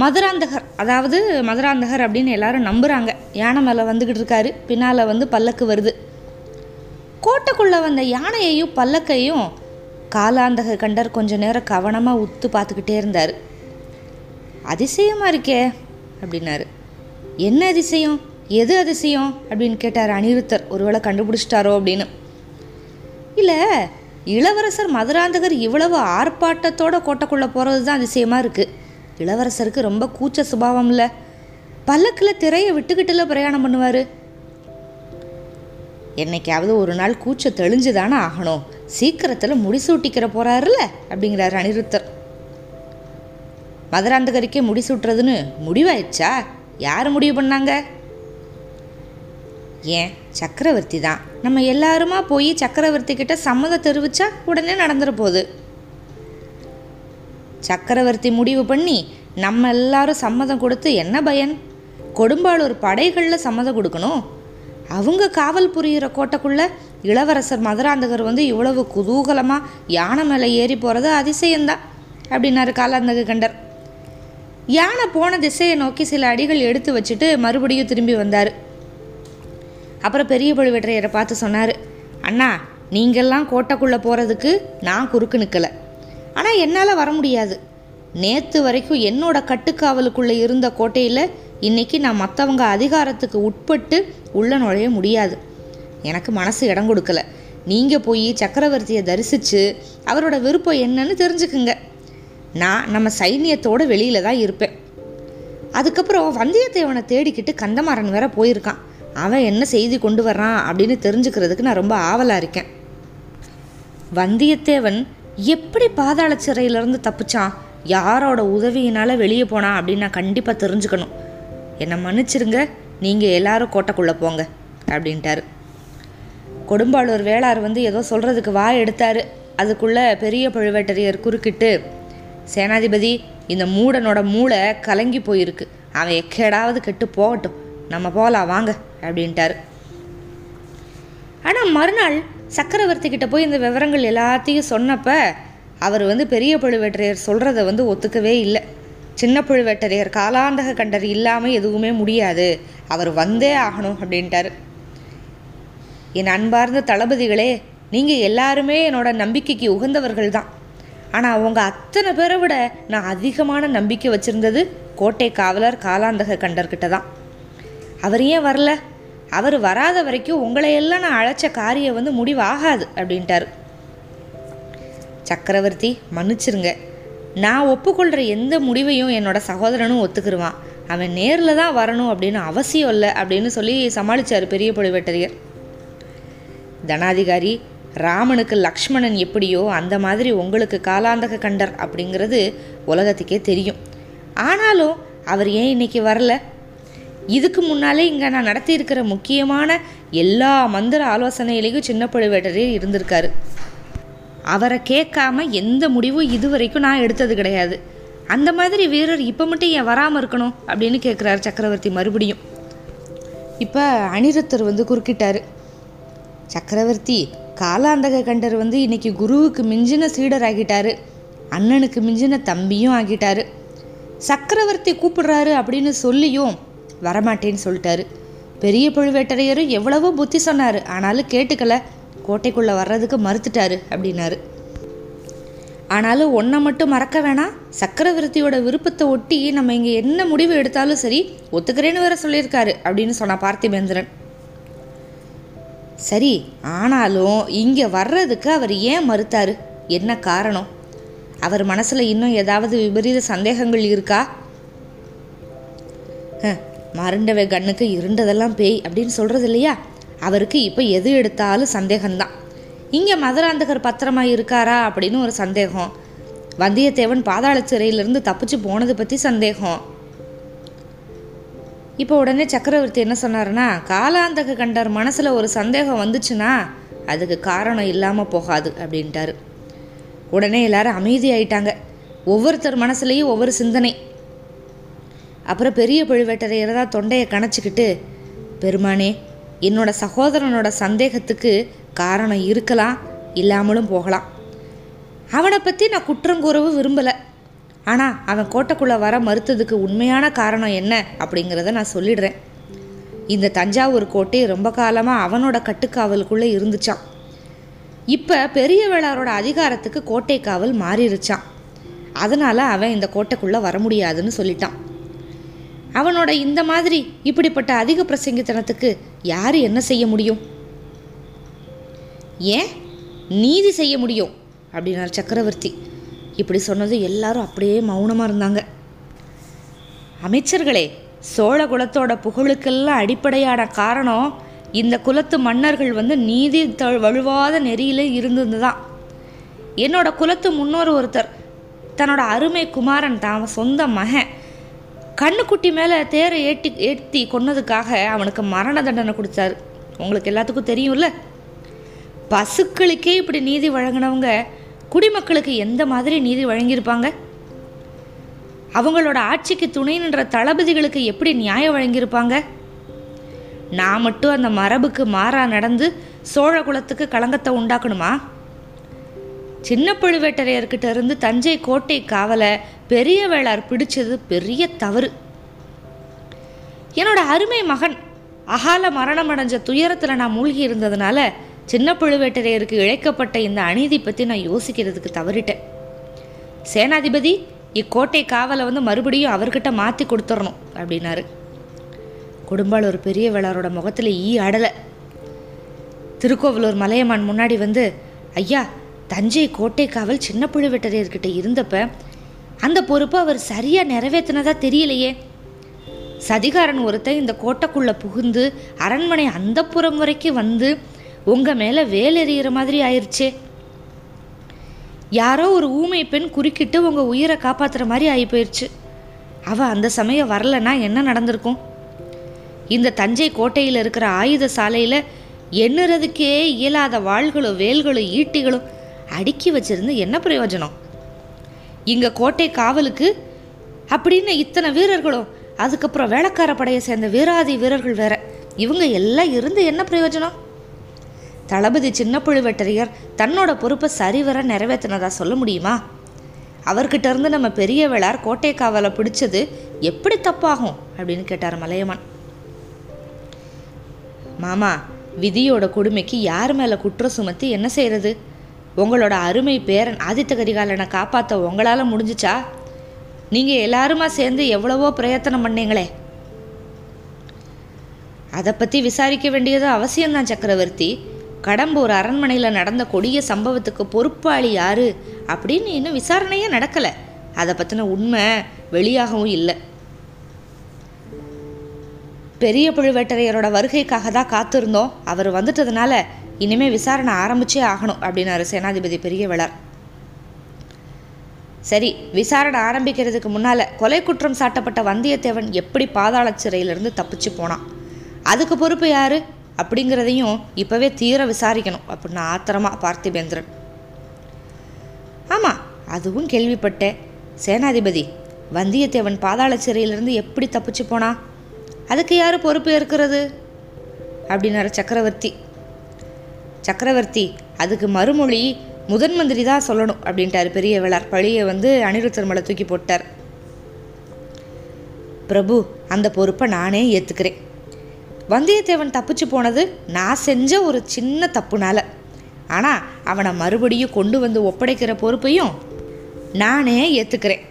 மதுராந்தகர் அதாவது மதுராந்தகர் அப்படின்னு எல்லாரும் நம்புகிறாங்க யானை மேலே வந்துக்கிட்டு இருக்காரு பின்னால் வந்து பல்லக்கு வருது. கோட்டைக்குள்ளே வந்த யானையையும் பல்லக்கையும் காலாந்தக கண்டர் கொஞ்ச நேரம் கவனமாக உத்து பார்த்துக்கிட்டே இருந்தார். அதிசயமாக இருக்கே அப்படின்னாரு. என்ன அதிசயம்? எது அதிசயம்? அப்படின்னு கேட்டார் அனிருத்தர். ஒருவேளை கண்டுபிடிச்சிட்டாரோ அப்படின்னு. இல்லை இளவரசர் மதுராந்தகர் இவ்வளவு ஆர்ப்பாட்டத்தோட கோட்டைக்குள்ளே போகிறது தான் அதிசயமாக இருக்குது இளவரசருக்கு ரொம்ப கூச்ச சுபாவம் இல்லை பல்லக்கில் திரையை விட்டுக்கிட்டுல பிரயாணம் பண்ணுவார். என்னைக்காவது ஒரு நாள் கூச்ச தெளிஞ்சு தானே ஆகணும். சீக்கிரத்தில் முடிசூட்டிக்கிற போகிறாருல்ல அப்படிங்கிறார் அனிருத்தர். மதுராந்தகருக்கே முடிசூட்டுறதுன்னு முடிவாயிடுச்சா? யார் முடிவு பண்ணாங்க? ஏன் சக்கரவர்த்தி தான். நம்ம எல்லாருமா போய் சக்கரவர்த்தி கிட்ட சம்மதம் தெரிவிச்சா உடனே நடந்துட போகுது. சக்கரவர்த்தி முடிவு பண்ணி நம்ம எல்லாரும் சம்மதம் கொடுத்து என்ன பயன்? கொடும்பாளூர் படைகளில் சம்மதம் கொடுக்கணும். அவங்க காவல் புரிகிற கோட்டைக்குள்ள இளவரசர் மதுராந்தகர் வந்து இவ்வளவு குதூகலமாக யானை மேலே ஏறி போகிறது அதிசயம்தான் அப்படின்னாரு காலாந்தக கண்டர். யானை போன திசையை நோக்கி சில அடிகள் எடுத்து வச்சுட்டு மறுபடியும் திரும்பி வந்தார். அப்புறம் பெரிய பழுவேற்றையரை பார்த்து சொன்னார் அண்ணா நீங்கள்லாம் கோட்டைக்குள்ளே போகிறதுக்கு நான் குறுக்கு நிற்கலை ஆனால் என்னால் வர முடியாது. நேற்று வரைக்கும் என்னோட கட்டுக்காவலுக்குள்ளே இருந்த கோட்டையில் இன்னைக்கு நான் மற்றவங்க அதிகாரத்துக்கு உட்பட்டு உள்ள நுழைய முடியாது. எனக்கு மனசு இடம் கொடுக்கல. நீங்கள் போய் சக்கரவர்த்தியை தரிசித்து அவரோட விருப்பம் என்னன்னு தெரிஞ்சுக்குங்க. நான் நம்ம சைனியத்தோட வெளியில் தான் இருப்பேன். அதுக்கப்புறம் வந்தியத்தேவனை தேடிக்கிட்டு கந்தமாறன் வேற போயிருக்கான். அவன் என்ன செய்தி கொண்டு வர்றான் அப்படின்னு தெரிஞ்சுக்கிறதுக்கு நான் ரொம்ப ஆவலாக இருக்கேன். வந்தியத்தேவன் எப்படி பாதாள சிறையிலேருந்து தப்பிச்சான்? யாரோட உதவியினால் வெளியே போனான் அப்படின்னு நான் கண்டிப்பாக தெரிஞ்சுக்கணும். என்னை மன்னிச்சிருங்க நீங்கள் எல்லாரும் கோட்டைக்குள்ளே போங்க அப்படின்ட்டாரு. கொடும்பாளூர் வேளார் வந்து ஏதோ சொல்கிறதுக்கு வாய் எடுத்தார். அதுக்குள்ளே பெரிய பழுவேட்டரையர் குறுக்கிட்டு சேனாதிபதி இந்த மூடனோட மூளை கலங்கி போயிருக்கு. அவன் எக்கேடாவது கெட்டு போகட்டும். நம்ம போகலாம் வாங்க அப்படின்ட்டாரு. ஆனால் மறுநாள் சக்கரவர்த்தி கிட்ட போய் இந்த விவரங்கள் எல்லாத்தையும் சொன்னப்ப அவர் வந்து பெரிய பழுவேட்டரையர் சொல்கிறத வந்து ஒத்துக்கவே இல்லை. சின்ன பழுவேட்டரையர் காலாந்தக கண்டர் இல்லாமல் எதுவுமே முடியாது. அவர் வந்தே ஆகணும் அப்படின்ட்டாரு. என் அன்பார்ந்த தளபதிகளே நீங்கள் எல்லாருமே என்னோட நம்பிக்கைக்கு உகந்தவர்கள் தான். ஆனால் அவங்க அத்தனை பேரை விட நான் அதிகமான நம்பிக்கை வச்சுருந்தது கோட்டை காவலர் காலாந்தக கண்டர்கிட்ட தான். அவர் ஏன் வரல? அவர் வராத வரைக்கும் உங்களையெல்லாம் நான் அழைச்ச காரியம் வந்து முடிவாகாது அப்படின்ட்டாரு. சக்கரவர்த்தி மன்னிச்சிருங்க. நான் ஒப்புக்கொள்கிற எந்த முடிவையும் என்னோட சகோதரனும் ஒத்துக்கிருவான். அவன் நேரில் தான் வரணும் அப்படின்னு அவசியம் இல்லை அப்படின்னு சொல்லி சமாளித்தார் பெரிய பழுவேட்டரையர். தனாதிகாரி ராமனுக்கு லக்ஷ்மணன் எப்படியோ அந்த மாதிரி உங்களுக்கு காலாந்தக கண்டர் அப்படிங்கிறது உலகத்துக்கே தெரியும். ஆனாலும் அவர் ஏன் இன்னைக்கு வரல? இதுக்கு முன்னாலே இங்கே நான் நடத்தியிருக்கிற முக்கியமான எல்லா மந்திர ஆலோசனையிலையும் சின்ன பழுவேட்டரையர் இருந்திருக்காரு. அவரை கேட்காம எந்த முடிவும் இது வரைக்கும் நான் எடுத்தது கிடையாது. அந்த மாதிரி வீரர் இப்போ மட்டும் ஏன் வராமல் இருக்கணும் அப்படின்னு கேட்குறாரு சக்கரவர்த்தி மறுபடியும். இப்போ அனிருத்தர் வந்து குறுக்கிட்டாரு. சக்கரவர்த்தி காலாந்தக கண்டர் வந்து இன்னைக்கு குருவுக்கு மிஞ்சின சீடர் ஆகிட்டாரு அண்ணனுக்கு மிஞ்சின தம்பியும் ஆகிட்டாரு. சக்கரவர்த்தி கூப்பிடுறாரு அப்படின்னு சொல்லியும் வரமாட்டேன்னு சொல்லிட்டாரு. பெரிய பழுவேட்டரையரும் எவ்வளவோ புத்தி சொன்னார். ஆனாலும் கேட்டுக்கல. கோட்டைக்குள்ளே வர்றதுக்கு மறுத்துட்டாரு அப்படின்னாரு. ஆனாலும் ஒன்றை மட்டும் மறக்க வேணாம். சக்கரவர்த்தியோட விருப்பத்தை ஒட்டி நம்ம இங்கே என்ன முடிவு எடுத்தாலும் சரி ஒத்துக்கிறேன்னு வேற சொல்லியிருக்காரு அப்படின்னு சொன்னா பார்த்திபேந்திரன். சரி ஆனாலும் இங்கே வர்றதுக்கு அவர் ஏன் மறுத்தாரு? என்ன காரணம்? அவர் மனசில் இன்னும் ஏதாவது விபரீத சந்தேகங்கள் இருக்கா? மருண்டவை கண்ணுக்கு இருண்டதெல்லாம் பேய் அப்படின்னு சொல்கிறது இல்லையா? அவருக்கு இப்போ எது எடுத்தாலும் சந்தேகம்தான். இங்கே மதுராந்தகர் பத்திரமா இருக்காரா அப்படின்னு ஒரு சந்தேகம். வந்தியத்தேவன் பாதாள சிறையிலிருந்து தப்பிச்சு போனதை பற்றி சந்தேகம். இப்போ உடனே சக்கரவர்த்தி என்ன சொன்னாருன்னா காலாந்தக கண்டர் மனசில் ஒரு சந்தேகம் வந்துச்சுன்னா அதுக்கு காரணம் இல்லாமல் போகாது அப்படின்ட்டாரு. உடனே எல்லாரும் அமைதியாயிட்டாங்க. ஒவ்வொருத்தர் மனசுலேயும் ஒவ்வொரு சிந்தனை. அப்புறம் பெரிய பழுவேட்டரையர் தான் தொண்டையை கணச்சிக்கிட்டு பெருமானே என்னோட சகோதரனோட சந்தேகத்துக்கு காரணம் இருக்கலாம் இல்லாமலும் போகலாம். அவனை பற்றி நான் குற்றம் கூறவும் விரும்பலை. ஆனால் அவன் கோட்டைக்குள்ளே வர மறுத்ததுக்கு உண்மையான காரணம் என்ன அப்படிங்கிறத நான் சொல்லிடுறேன். இந்த தஞ்சாவூர் கோட்டை ரொம்ப காலமாக அவனோட கட்டுக்காவலுக்குள்ளே இருந்துச்சான் இப்போ பெரிய வேளாரோட அதிகாரத்துக்கு கோட்டை காவல் மாறிடுச்சான் அதனால் அவன் இந்த கோட்டைக்குள்ளே வர முடியாதுன்னு சொல்லிட்டான். அவனோட இந்த மாதிரி இப்படிப்பட்ட அதிக பிரசங்கித்தனத்துக்கு யார் என்ன செய்ய முடியும்? ஏன் நீதி செய்ய முடியும்? அப்படின்னார் சக்கரவர்த்தி. இப்படி சொன்னது எல்லாரும் அப்படியே மௌனமாக இருந்தாங்க. அமைச்சர்களே சோழ குலத்தோட புகழுக்கெல்லாம் அடிப்படையான காரணம் இந்த குலத்து மன்னர்கள் வந்து நீதி த வழுவாத நெறியில இருந்தது தான் என்னோட குலத்து முன்னோர் ஒருத்தர் தன்னோட அருமை குமாரன் தான் சொந்த மகன் கண்ணுக்குட்டி மேலே தேரை ஏட்டி ஏற்றி கொன்னதுக்காக அவனுக்கு மரண தண்டனை கொடுத்தாரு. உங்களுக்கு எல்லாத்துக்கும் தெரியும்ல? பசுக்களுக்கே இப்படி நீதி வழங்கினவங்க குடிமக்களுக்கு எந்த மாதிரி நீதி வழங்கியிருப்பாங்க? அவங்களோட ஆட்சிக்கு துணை நின்ற தளபதிகளுக்கு எப்படி நியாயம் வழங்கியிருப்பாங்க? நான் மட்டும் அந்த மரபுக்கு மாறா நடந்து சோழ குலத்துக்கு களங்கத்தை உண்டாக்கணுமா? சின்ன பழுவேட்டரையர்கிட்ட இருந்து தஞ்சை கோட்டை காவலை பெரிய வேளார் பிடிச்சது பெரிய தவறு. என்னோட அருமை மகன் அகால மரணம் அடைஞ்ச துயரத்தில் நான் மூழ்கி இருந்ததுனால சின்ன பழுவேட்டரையருக்கு இழைக்கப்பட்ட இந்த அநீதி பற்றி நான் யோசிக்கிறதுக்கு தவறிட்டேன். சேனாதிபதி இக்கோட்டை காவலை வந்து மறுபடியும் அவர்கிட்ட மாற்றி கொடுத்துடணும் அப்படின்னாரு. குடும்பால் ஒரு பெரிய வேளாரோட முகத்தில் ஈ அடலை. திருக்கோவிலூர் மலையமான் முன்னாடி வந்து ஐயா தஞ்சை கோட்டை காவல் சின்ன பழுவேட்டரையர்கிட்ட இருந்தப்ப அந்த பொறுப்பை அவர் சரியாக நிறைவேற்றினதா தெரியலையே. சதிகாரன் ஒருத்தன் இந்த கோட்டைக்குள்ளே புகுந்து அரண்மனை அந்த புறம் வரைக்கும் வந்து உங்கள் மேலே வேலெறிகிற மாதிரி ஆயிடுச்சே யாரோ ஒரு ஊமை பெண் குறுக்கிட்டு உங்கள் உயிரை காப்பாற்றுற மாதிரி ஆகி போயிடுச்சு அவள் அந்த சமயம் வரலன்னா என்ன நடந்திருக்கும்? இந்த தஞ்சை கோட்டையில் இருக்கிற ஆயுத சாலையில் எண்ணுறதுக்கே இயலாத வாள்களும் வேல்களும் ஈட்டிகளும் அடுக்கி வச்சிருந்து என்ன பிரயோஜனம்? இங்கே கோட்டை காவலுக்கு அப்படின்னு இத்தனை வீரர்களும் அதுக்கப்புறம் வேளக்கார படையை சேர்ந்த வீராதி வீரர்கள் வேற. இவங்க எல்லாம் இருந்து என்ன பிரயோஜனம்? தளபதி சின்ன பழுவேட்டரையர் தன்னோட பொறுப்பை சரிவர நிறைவேற்றினதா சொல்ல முடியுமா? அவர்கிட்ட இருந்து நம்ம பெரிய வேளார் கோட்டை காவலை பிடிச்சது எப்படி தப்பாகும்? அப்படின்னு கேட்டார் மலையமான். மாமா விதியோட கொடுமைக்கு யார் மேலே குற்றம் சுமத்தி என்ன செய்யறது? உங்களோட அருமை பேரன் ஆதித்த கரிகாலனை காப்பாற்ற உங்களால் முடிஞ்சுச்சா? நீங்கள் எல்லாருமா சேர்ந்து எவ்வளவோ பிரயத்தனம் பண்ணீங்களே. அதை பற்றி விசாரிக்க வேண்டியது அவசியம்தான் சக்கரவர்த்தி. கடம்பூர் அரண்மனையில் நடந்த கொடிய சம்பவத்துக்கு பொறுப்பாளி யாரு அப்படின்னு இன்னும் விசாரணையே நடக்கலை. அதை பற்றின உண்மை வெளியாகவும் இல்லை. பெரிய பழுவேட்டரையரோட வருகைக்காக தான் காத்திருந்தோம். அவர் வந்துட்டதுனால இனிமே விசாரணை ஆரம்பிச்சே ஆகணும் அப்படின்னாரு சேனாதிபதி பெரிய விழார் சரி விசாரணை ஆரம்பிக்கிறதுக்கு முன்னால் கொலை குற்றம் சாட்டப்பட்ட வந்தியத்தேவன் எப்படி பாதாள சிறையிலிருந்து தப்பிச்சு போனான்? அதுக்கு பொறுப்பு யாரு? அப்படிங்கிறதையும் இப்போவே தீர விசாரிக்கணும் அப்படின்னு ஆத்திரமா பார்த்திபேந்திரன். ஆமாம் அதுவும் கேள்விப்பட்டேன். சேனாதிபதி வந்தியத்தேவன் பாதாள சிறையிலிருந்து எப்படி தப்பிச்சு போனா? அதுக்கு யார் பொறுப்பு இருக்கிறது அப்படின்னாரு சக்கரவர்த்தி. சக்கரவர்த்தி அதுக்கு மறுமொழி முதன் மந்திரி தான் சொல்லணும் அப்படின்ட்டாரு பெரிய வேளார் பழியை வந்து அனிருத்தர் மலை தூக்கி போட்டார். பிரபு அந்த பொறுப்பை நானே ஏற்றுக்கிறேன் வந்தியத்தேவன் தப்பிச்சு போனது நான் செஞ்ச ஒரு சின்ன தப்புனால. ஆனால் அவனை மறுபடியும் கொண்டு வந்து ஒப்படைக்கிற பொறுப்பையும் நானே ஏற்றுக்கிறேன்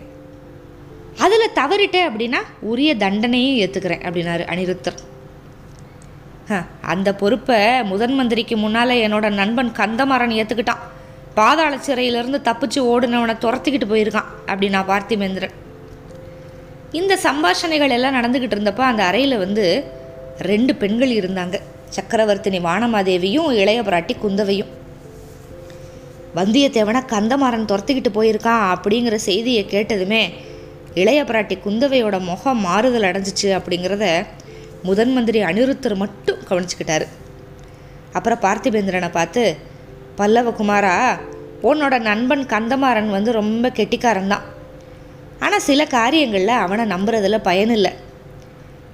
அதில் தவறிட்டேன் அப்படின்னா உரிய தண்டனையும் ஏற்றுக்கிறேன் அப்படின்னாரு அனிருத்தர். அந்த பொறுப்பை முதன் மந்திரிக்கு முன்னால் என்னோட நண்பன் கந்தமாறன் ஏற்றுக்கிட்டான் பாதாள சிறையிலேருந்து தப்பிச்சு ஓடுனவனை துரத்திக்கிட்டு போயிருக்கான் அப்படின்னா பார்த்திபேந்திரன் இந்த சம்பாஷணைகள் எல்லாம் நடந்துக்கிட்டு இருந்தப்போ அந்த அறையில் வந்து ரெண்டு பெண்கள் இருந்தாங்க. சக்கரவர்த்தினி வானமாதேவியும் இளைய பிராட்டி குந்தவையும். வந்தியத்தேவனை கந்தமாறன் துரத்திக்கிட்டு போயிருக்கான் அப்படிங்கிற செய்தியை கேட்டதுமே இளைய பிராட்டி குந்தவையோட முகம் மாறுதல் அடைஞ்சிச்சு அப்படிங்கிறத முதன் மந்திரி அனிருத்தர் மட்டும் கவனிச்சுக்கிட்டாரு. அப்புறம் பார்த்திபேந்திரனை பார்த்து பல்லவ குமாரா உன்னோட நண்பன் கந்தமாறன் வந்து ரொம்ப கெட்டிக்காரன் தான் ஆனால் சில காரியங்களில் அவனை நம்புறதுல பயனில்லை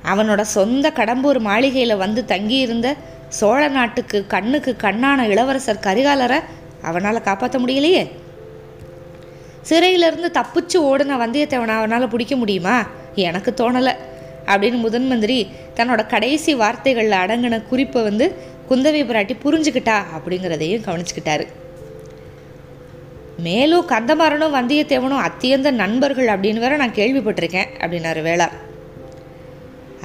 அவனோட சொந்த கடம்பூர் மாளிகையில் வந்து தங்கியிருந்த சோழ நாட்டுக்கு கண்ணுக்கு கண்ணான இளவரசர் கரிகாலரை அவனால் காப்பாற்ற முடியலையே? சிறையிலிருந்து தப்பிச்சு ஓடுன வந்தியத்தேவனை அவனால் பிடிக்க முடியுமா? எனக்கு தோணலை. அப்படின்னு முதன் மந்திரி தன்னோட கடைசி வார்த்தைகளில் அடங்கின குறிப்பை வந்து குந்தவை பிராட்டி புரிஞ்சுக்கிட்டா அப்படிங்கிறதையும் கவனிச்சுக்கிட்டாரு. மேலும் கந்தமாறனும் வந்தியத்தேவனும் அத்தியந்த நண்பர்கள் அப்படின்னு வேற நான் கேள்விப்பட்டிருக்கேன் அப்படின்னாரு வேளார்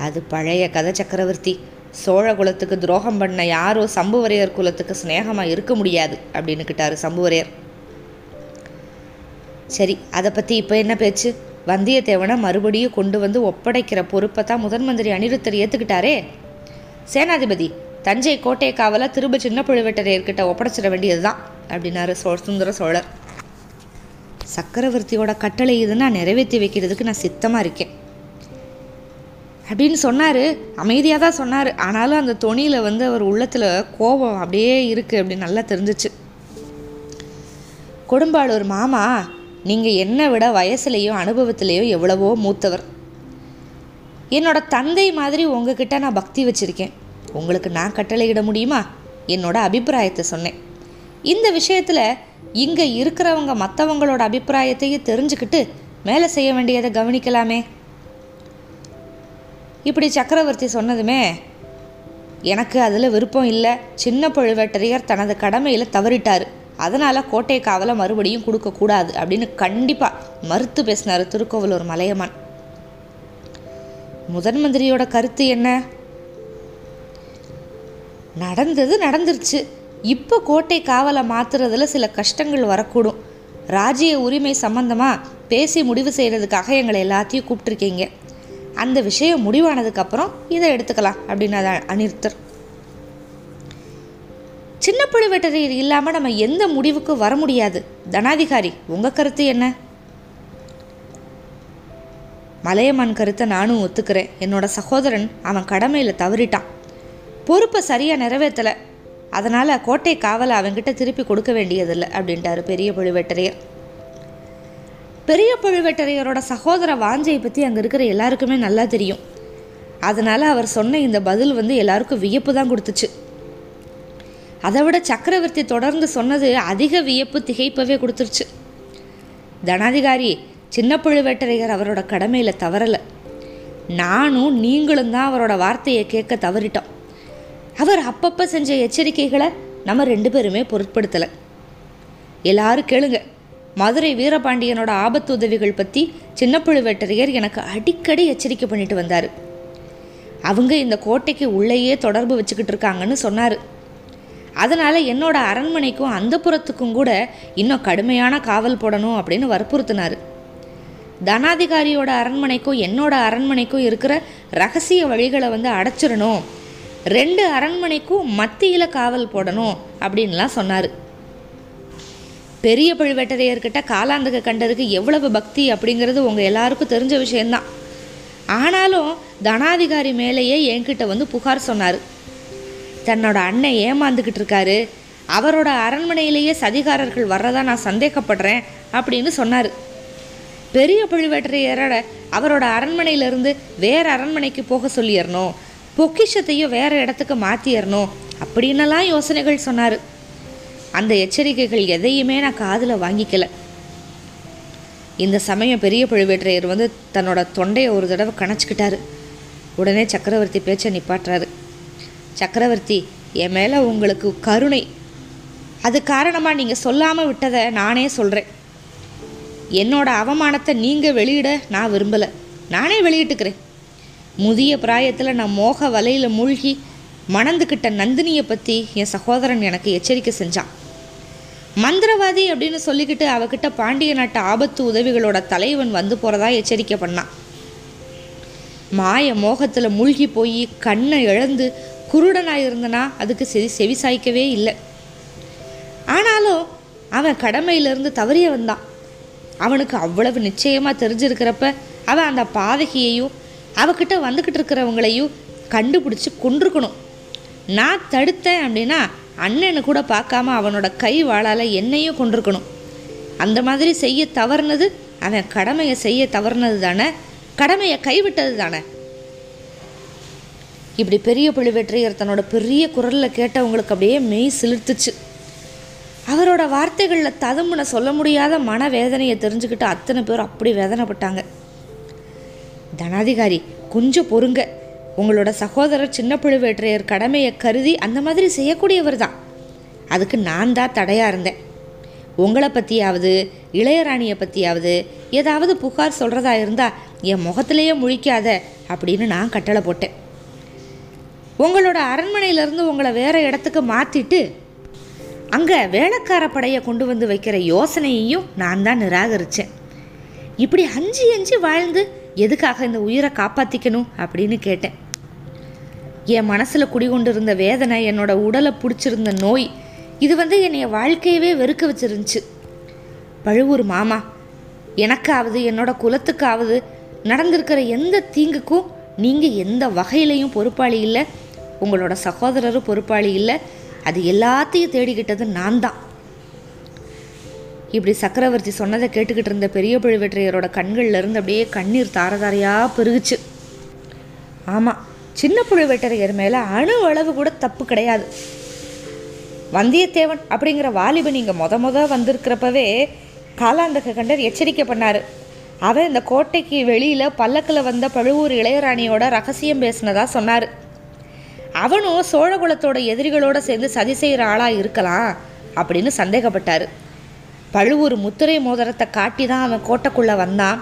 அது பழைய கதை சக்கரவர்த்தி. சோழ குலத்துக்கு துரோகம் பண்ண யாரோ சம்புவரையர் குலத்துக்கு சிநேகமாக இருக்க முடியாது அப்படின்னு கிட்டாரு சம்புவரையர். சரி அதை பற்றி இப்போ என்ன பேச்சு? வந்தியத்தேவனை மறுபடியும் கொண்டு வந்து ஒப்படைக்கிற பொறுப்பை தான் முதன் மந்திரி அனிருத்தர் ஏற்றுக்கிட்டாரே சேனாதிபதி தஞ்சை கோட்டை காவலை திரும்ப சின்ன பழுவேட்டரையர்கிட்ட ஒப்படைச்சிட வேண்டியது தான் அப்படின்னாரு சோ சுந்தர சோழர். சக்கரவர்த்தியோட கட்டளை இது நான் நிறைவேற்றி வைக்கிறதுக்கு நான் சித்தமாக இருக்கேன். அப்படின்னு சொன்னார் அமைதியாக தான் சொன்னார். ஆனாலும் அந்த தொனியில் வந்து அவர் உள்ளத்தில் கோபம் அப்படியே இருக்குது அப்படின்னு நல்லா தெரிஞ்சிச்சு. கொடும்பாளூர் மாமா நீங்கள் என்னை விட வயசுலேயோ அனுபவத்திலேயோ எவ்வளவோ மூத்தவர். என்னோட தந்தை மாதிரி உங்ககிட்ட நான் பக்தி வச்சுருக்கேன். உங்களுக்கு நான் கட்டளையிட முடியுமா? என்னோட அபிப்பிராயத்தை சொன்னேன். இந்த விஷயத்தில் இங்கே இருக்கிறவங்க மற்றவங்களோட அபிப்பிராயத்தையும் தெரிஞ்சுக்கிட்டு மேலே செய்ய வேண்டியதை கவனிக்கலாமே. இப்படி சக்கரவர்த்தி சொன்னதுமே எனக்கு அதில் விருப்பம் இல்லை. சின்ன பழுவேட்டரையர் தனது கடமையில் தவறிட்டார். அதனால் கோட்டை காவலை மறுபடியும் கொடுக்கக்கூடாது அப்படின்னு கண்டிப்பாக மறுத்து பேசினார் திருக்கோவலூர் மலையமான். முதன் மந்திரியோட கருத்து என்ன? நடந்தது நடந்துருச்சு. இப்போ கோட்டை காவலை மாற்றுறதுல சில கஷ்டங்கள் வரக்கூடும். ராஜ்ய உரிமை சம்பந்தமாக பேசி முடிவு செய்கிறதுக்காக எங்களை எல்லாத்தையும் கூப்பிட்ருக்கீங்க அந்த விஷயம் முடிவானதுக்கப்புறம் இதை எடுத்துக்கலாம் அப்படின்னு அனிருத்தர். சின்ன பழுவேட்டரையர் இல்லாமல் நம்ம எந்த முடிவுக்கும் வர முடியாது. தனாதிகாரி உங்கள் கருத்து என்ன? மலையமான் கருத்தை நானும் ஒத்துக்கிறேன். என்னோட சகோதரன் அவன் கடமையில் தவறிட்டான். பொறுப்பை சரியாக நிறைவேற்றலை அதனால் கோட்டை காவலை அவன்கிட்ட திருப்பி கொடுக்க வேண்டியதில்லை அப்படின்ட்டாரு பெரிய பழுவேட்டரையர் பெரிய பழுவேட்டரையரோட சகோதர வாஞ்சையை பற்றி அங்கே இருக்கிற எல்லாருக்குமே நல்லா தெரியும். அதனால் அவர் சொன்ன இந்த பதில் வந்து எல்லாருக்கும் வியப்பு தான் கொடுத்துச்சு. அதை விட சக்கரவர்த்தி தொடர்ந்து சொன்னது அதிக வியப்பு திகைப்பவே கொடுத்துருச்சு. தனாதிகாரி சின்ன பழுவேட்டரையர் அவரோட கடமையில் தவறலை. நானும் நீங்களும் தான் அவரோட வார்த்தையை கேட்க தவறிட்டோம். அவர் அப்பப்போ செஞ்ச எச்சரிக்கைகளை நம்ம ரெண்டு பேருமே பொருட்படுத்தலை. எல்லாரும் கேளுங்க. மதுரை வீரபாண்டியனோட ஆபத்து உதவிகள் பற்றி சின்ன பழுவேட்டரையர் எனக்கு அடிக்கடி எச்சரிக்கை பண்ணிட்டு வந்தார். அவங்க இந்த கோட்டைக்கு உள்ளேயே தொடர்பு வச்சுக்கிட்டு இருக்காங்கன்னு சொன்னார். அதனால் என்னோட அரண்மனைக்கும் அந்த புறத்துக்கும் கூட இன்னும் கடுமையான காவல் போடணும் அப்படின்னு வற்புறுத்தினார். தனாதிகாரியோட அரண்மனைக்கும் என்னோட அரண்மனைக்கும் இருக்கிற ரகசிய வழிகளை வந்து அடைச்சிடணும். ரெண்டு அரண்மனைக்கும் மத்தியில் காவல் போடணும் அப்படின்லாம் சொன்னார். பெரிய பழுவேட்டரையர்கிட்ட காலாந்தக கண்டதுக்கு எவ்வளவு பக்தி அப்படிங்கிறது உங்கள் எல்லாருக்கும் தெரிஞ்ச விஷயந்தான் ஆனாலும் தனாதிகாரி மேலேயே என்கிட்ட வந்து புகார் சொன்னார். தன்னோட அண்ணன் ஏமாந்துக்கிட்டு இருக்காரு. அவரோட அரண்மனையிலேயே சதிகாரர்கள் வர்றதா நான் சந்தேகப்படுறேன் அப்படின்னு சொன்னார். பெரிய பழுவேட்டரையரோட அவரோட அரண்மனையிலேருந்து வேற அரண்மனைக்கு போக சொல்லிடணும் பொக்கிஷத்தையும் வேற இடத்துக்கு மாற்றிடணும் அப்படின்னலாம் யோசனைகள் சொன்னார். அந்த எச்சரிக்கைகள் எதையுமே நான் காதில் வாங்கிக்கல. இந்த சமயம் பெரிய பழுவேட்டரையர் வந்து தன்னோட தொண்டையை ஒரு தடவை கணச்சிக்கிட்டாரு உடனே சக்கரவர்த்தி பேச்சை நிப்பாட்டுறாரு. சக்கரவர்த்தி என் மேலே உங்களுக்கு கருணை. அது காரணமாக நீங்கள் சொல்லாமல் விட்டதை நானே சொல்கிறேன் என்னோட அவமானத்தை நீங்கள் வெளியிட நான் விரும்பலை. நானே வெளியிட்டுக்கிறேன். முதிய பிராயத்தில் நான் மோக வலையில் மூழ்கி மணந்துக்கிட்ட நந்தினியை பற்றி என் சகோதரன் எனக்கு எச்சரிக்கை செஞ்சான். மந்திரவாதி அப்படின்னு சொல்லிக்கிட்டு அவகிட்ட பாண்டிய நாட்டு ஆபத்து உதவிகளோட தலைவன் வந்து போகிறதா எச்சரிக்கை பண்ணான். மாய மோகத்தில் மூழ்கி போய் கண்ணை இழந்து குருடனாக இருந்தனா அதுக்கு செவி செவி சாய்க்கவே இல்லை. ஆனாலும் அவன் கடமையிலிருந்து தவறிய வந்தான். அவனுக்கு அவ்வளவு நிச்சயமாக தெரிஞ்சிருக்கிறப்ப அவன் அந்த பாதகியையும் அவகிட்ட வந்துக்கிட்டு இருக்கிறவங்களையும் கண்டுபிடிச்சி கொண்டிருக்கணும் நான் தடுத்தேன் அப்படின்னா அண்ணனை கூட பார்க்காம அவனோட கை வாழால் என்னையும் கொண்டிருக்கணும் அந்த மாதிரி செய்ய தவறுனது அவன் கடமையை செய்ய தவறுனது தானே கடமையை கைவிட்டது தானே. இப்படி பெரிய பழுவேற்றையர் தன்னோட பெரிய குரலில் கேட்டவங்களுக்கு அப்படியே மெய் சிலிர்த்துச்சு. அவரோட வார்த்தைகளில் ததும்புன சொல்ல முடியாத மனவேதனையை தெரிஞ்சுக்கிட்டு அத்தனை பேர் அப்படி வேதனைப்பட்டாங்க. தனாதிகாரி கொஞ்சம் பொறுங்க. உங்களோட சகோதரர் சின்ன பழுவேற்றையர் கடமையை கருதி அந்த மாதிரி செய்யக்கூடியவர் தான். அதுக்கு நான் தான் தடையாக இருந்தேன். உங்களை பற்றியாவது இளையராணியை பற்றியாவது ஏதாவது புகார் சொல்கிறதா இருந்தால் என் முகத்திலேயே முழிக்காத அப்படின்னு நான் கட்டளை போட்டேன். உங்களோட அரண்மனையிலேருந்து உங்களை வேற இடத்துக்கு மாற்றிட்டு அங்கே வேலைக்கார படையை கொண்டு வந்து வைக்கிற யோசனையையும் நான் தான் நிராகரித்தேன் இப்படி அஞ்சு அஞ்சு வாழ்ந்து எதுக்காக இந்த உயிரை காப்பாற்றிக்கணும் அப்படின்னு கேட்டேன். என் மனசில் குடிகொண்டு இருந்த வேதனை என்னோட உடலை பிடிச்சிருந்த நோய் இது வந்து என்னைய வாழ்க்கையவே வெறுக்க வச்சிருந்துச்சு. பழுவூர் மாமா எனக்காவது என்னோட குலத்துக்காவது நடந்திருக்கிற எந்த தீங்குக்கும் நீங்கள் எந்த வகையிலையும் பொறுப்பாளி இல்லை உங்களோட சகோதரரும் பொறுப்பாளி இல்லை அது எல்லாத்தையும் தேடிக்கிட்டது நான் தான். இப்படி சக்கரவர்த்தி சொன்னதை கேட்டுக்கிட்டு இருந்த பெரிய பழுவேற்றையரோட கண்கள்லேருந்து அப்படியே கண்ணீர் தாரதாரையாக பெருகுச்சு. ஆமாம் சின்ன புழுவேட்டரையர் மேலே அணு அளவு கூட தப்பு கிடையாது. வந்தியத்தேவன் அப்படிங்கிற வாலிபன் இங்கே மொத மொத வந்திருக்கிறப்பவே காலாந்தக கண்டர் எச்சரிக்கை பண்ணார். அவன் இந்த கோட்டைக்கு வெளியில் பல்லக்கில் வந்த பழுவூர் இளையராணியோட ரகசியம் பேசினதா சொன்னார். அவனும் சோழகுலத்தோட எதிரிகளோடு சேர்ந்து சதி செய்கிற ஆளாக இருக்கலாம் அப்படின்னு சந்தேகப்பட்டார். பழுவூர் முத்திரை மோதிரத்தை காட்டி தான் அவன் கோட்டைக்குள்ளே வந்தான்.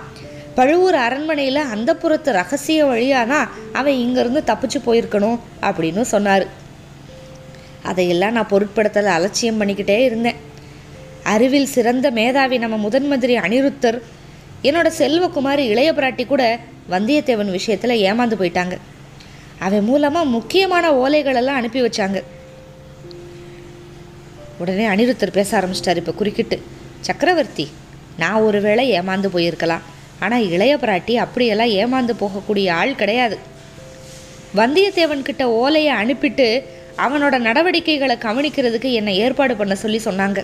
பழுவூர் அரண்மனையில் அந்த புறத்து ரகசிய தான் அவன் இங்கேருந்து தப்பிச்சு போயிருக்கணும் அப்படின்னு சொன்னார். அதையெல்லாம் நான் பொருட்படுத்தலை அலட்சியம் பண்ணிக்கிட்டே இருந்தேன். அறிவில் சிறந்த மேதாவி நம்ம முதன் மந்திரி அனிருத்தர் என்னோட செல்வகுமாரி இளைய பிராட்டி கூட வந்தியத்தேவன் விஷயத்தில் ஏமாந்து போயிட்டாங்க. அவன் மூலமாக முக்கியமான ஓலைகளெல்லாம் அனுப்பி வச்சாங்க. உடனே அனிருத்தர் பேச ஆரம்பிச்சிட்டார் இப்போ குறுக்கிட்டு. சக்கரவர்த்தி நான் ஒருவேளை ஏமாந்து போயிருக்கலாம். ஆனால் இளைய பிராட்டி அப்படியெல்லாம் ஏமாந்து போகக்கூடிய ஆள் கிடையாது. வந்தியத்தேவன் கிட்ட ஓலையை அனுப்பிட்டு அவனோட நடவடிக்கைகளை கவனிக்கிறதுக்கு என்னை ஏற்பாடு பண்ண சொல்லி சொன்னாங்க.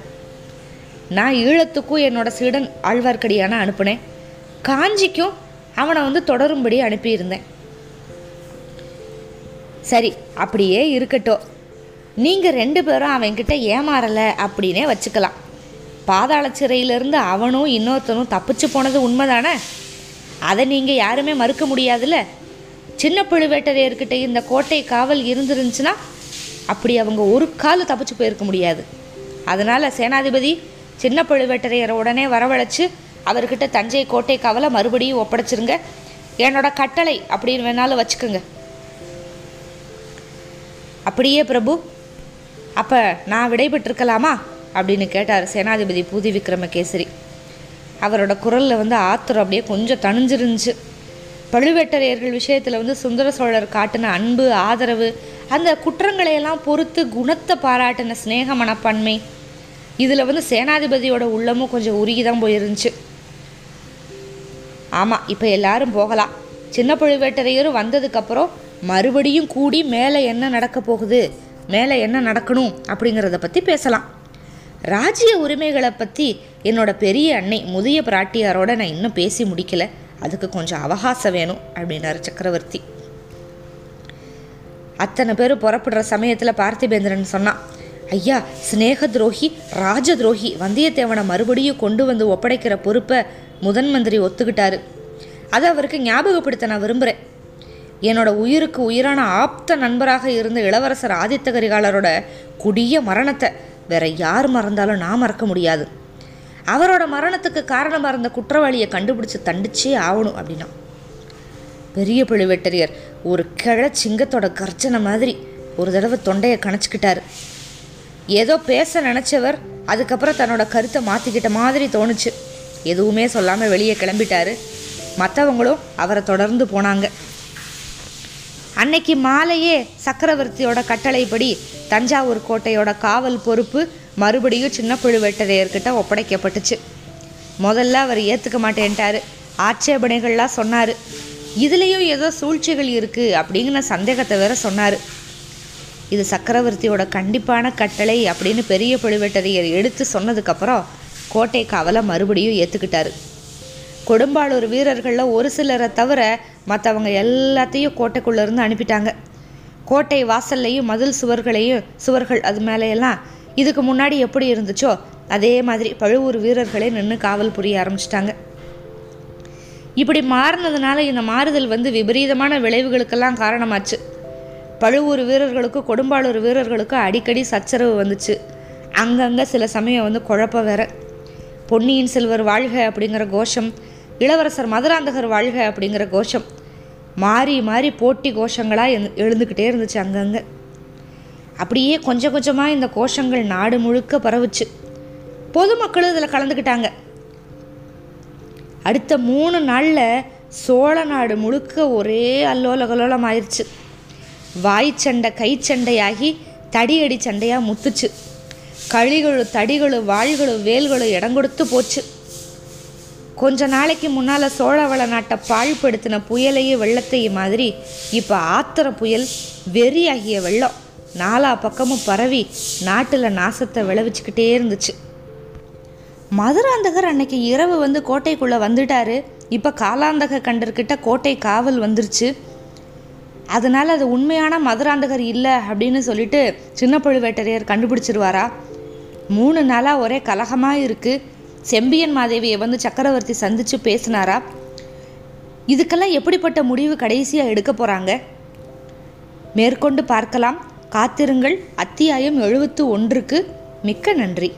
நான் ஈழத்துக்கும் என்னோட சீடன் ஆழ்வார்க்கடியான அனுப்புனேன். காஞ்சிக்கும் அவனை வந்து தொடரும்படி அனுப்பியிருந்தேன். சரி அப்படியே இருக்கட்டும். நீங்கள் ரெண்டு பேரும் அவன்கிட்ட ஏமாறலை அப்படின்னே வச்சுக்கலாம். பாதாள சிறையிலிருந்து அவனும் இன்னொருத்தனும் தப்பிச்சு போனது உண்மைதானே? அதை நீங்கள் யாருமே மறுக்க முடியாதுல்ல? சின்ன பழுவேட்டரையர்கிட்ட இந்த கோட்டை காவல் இருந்துருந்துச்சுன்னா அப்படி அவங்க ஒரு கால் தப்பிச்சு போயிருக்க முடியாது. அதனால் சேனாதிபதி சின்ன பழுவேட்டரையரை உடனே வரவழைச்சு அவர்கிட்ட தஞ்சை கோட்டை கவலை மறுபடியும் ஒப்படைச்சிருங்க. என்னோட கட்டளை அப்படின்னு வேணாலும் வச்சுக்கோங்க. அப்படியே பிரபு அப்போ நான் விடைபெற்றிருக்கலாமா? அப்படின்னு கேட்டார் சேனாதிபதி பூதி விக்ரமகேசரி அவரோட குரலில் வந்து ஆத்திரம் அப்படியே கொஞ்சம் தணிஞ்சிருந்துச்சு. பழுவேட்டரையர்கள் விஷயத்தில் வந்து சுந்தர சோழர் காட்டின அன்பு ஆதரவு அந்த குற்றங்களையெல்லாம் பொறுத்து குணத்தை பாராட்டின சிநேக மனப்பான்மை இதில் வந்து சேனாதிபதியோட உள்ளமும் கொஞ்சம் உருகி தான் போயிருந்துச்சு. ஆமாம் இப்போ எல்லாரும் போகலாம். சின்ன பழுவேட்டரையரும் வந்ததுக்கப்புறம் மறுபடியும் கூடி மேலே என்ன நடக்க போகுது மேலே என்ன நடக்கணும் அப்படிங்கிறத பற்றி பேசலாம். ராஜ்ய உரிமைகளை பற்றி என்னோட பெரிய அன்னை முதிய பிராட்டியாரோட நான் இன்னும் பேசி முடிக்கல. அதுக்கு கொஞ்சம் அவகாசம் வேணும் அப்படின்னாரு சக்கரவர்த்தி. அத்தனை பேர் புறப்படுற சமயத்தில் பார்த்திபேந்திரன் சொன்னான் ஐயா சிநேக துரோகி ராஜ துரோகி வந்தியத்தேவனை மறுபடியும் கொண்டு வந்து ஒப்படைக்கிற பொறுப்பை முதன் மந்திரி ஒத்துக்கிட்டாரு. அதை அவருக்கு ஞாபகப்படுத்த நான் விரும்புகிறேன் என்னோட உயிருக்கு உயிரான ஆப்த நண்பராக இருந்த இளவரசர் ஆதித்த கரிகாலரோட கொடிய மரணத்தை வேற யார் மறந்தாலும் நான் மறக்க முடியாது. அவரோட மரணத்துக்கு காரணமாக இருந்த குற்றவாளியை கண்டுபிடிச்சு தண்டிச்சே ஆகணும் அப்படின்னா. பெரிய பழுவேட்டரையர் ஒரு கிழ சிங்கத்தோட கர்ச்சனை மாதிரி ஒரு தடவை தொண்டையை கணச்சிக்கிட்டாரு. ஏதோ பேச நினச்சவர் அதுக்கப்புறம் தன்னோட கருத்தை மாற்றிக்கிட்ட மாதிரி தோணுச்சு. எதுவுமே சொல்லாமல் வெளியே கிளம்பிட்டாரு. மற்றவங்களும் அவரை தொடர்ந்து போனாங்க. அன்னைக்கு மாலையே சக்கரவர்த்தியோட கட்டளைப்படி தஞ்சாவூர் கோட்டையோட காவல் பொறுப்பு மறுபடியும் சின்ன பழுவேட்டரையர்கிட்ட ஒப்படைக்கப்பட்டுச்சு. முதல்ல அவர் ஏற்றுக்க மாட்டேன்ட்டார். ஆட்சேபனைகள்லாம் சொன்னார். இதுலேயும் ஏதோ சூழ்ச்சிகள் இருக்குது அப்படிங்கிற சந்தேகத்தை வேற சொன்னார். இது சக்கரவர்த்தியோட கண்டிப்பான கட்டளை அப்படின்னு பெரிய பழுவேட்டரையர் எடுத்து சொன்னதுக்கப்புறம் கோட்டை காவலை மறுபடியும் ஏற்றுக்கிட்டாரு கொடும்பாளூர் வீரர்களில் ஒரு சிலரை தவிர மற்றவங்க எல்லாத்தையும் கோட்டைக்குள்ளேருந்து அனுப்பிட்டாங்க. கோட்டை வாசல்லையும் மதில் சுவர்களையும் சுவர்கள் அது மேலேயெல்லாம் இதுக்கு முன்னாடி எப்படி இருந்துச்சோ அதே மாதிரி பழுவூர் வீரர்களே நின்று காவல் புரிய ஆரம்பிச்சிட்டாங்க. இப்படி மாறினதுனால இந்த மாறுதல் வந்து விபரீதமான விளைவுகளுக்கெல்லாம் காரணமாச்சு. பழுவூர் வீரர்களுக்கும் கொடும்பாளூர் வீரர்களுக்கும் அடிக்கடி சச்சரவு வந்துச்சு. அங்கங்கே சில சமயம் வந்து குழப்பம் வேற. பொன்னியின் செல்வர் வாழ்க அப்படிங்கிற கோஷம் இளவரசர் மதுராந்தகர் வாழ்க அப்படிங்கிற கோஷம் மாறி மாறி போட்டி கோஷங்களாக எழுந்துக்கிட்டே இருந்துச்சு அங்கங்கே. அப்படியே கொஞ்சம் கொஞ்சமாக இந்த கோஷங்கள் நாடு முழுக்க பரவுச்சு. பொதுமக்களும் இதில் கலந்துக்கிட்டாங்க அடுத்த மூணு நாளில் சோழ நாடு முழுக்க ஒரே அல்லோல கலோலம் ஆயிடுச்சு வாய் சண்டை கை சண்டையாகி தடியடி சண்டையாக முத்துச்சு. களிகளும் தடிகளும் வாள்களும் வேல்களும் இடம் கொடுத்து போச்சு. கொஞ்ச நாளைக்கு முன்னால் சோழவள நாட்டை பாழ்படுத்தின புயலையும் வெள்ளத்தையும் மாதிரி இப்போ ஆத்திர புயல் வெறியாகிய வெள்ளம். நாலா பக்கமும் பரவி நாட்டில் நாசத்தை விளைவிச்சுக்கிட்டே இருந்துச்சு. மதுராந்தகர் அன்னைக்கு இரவு வந்து கோட்டைக்குள்ளே வந்துட்டாரு. இப்போ காலாந்தக கண்டர்கிட்ட கோட்டை காவல் வந்துருச்சு. அதனால் அது உண்மையான மதுராந்தகர் இல்லை அப்படின்னு சொல்லிட்டு சின்ன பழுவேட்டரையர் கண்டுபிடிச்சிருவாரா? மூணு நாளாக ஒரே கலகமாக இருக்குது செம்பியன் மாதேவியை வந்து சக்கரவர்த்தி சந்தித்து பேசினாரா? இதுக்கெல்லாம் எப்படிப்பட்ட முடிவு கடைசியாக எடுக்க போகிறாங்க மேற்கொண்டு பார்க்கலாம். காத்திருங்கள். அத்தியாயம் எழுபத்து ஒன்றுக்கு மிக்க நன்றி.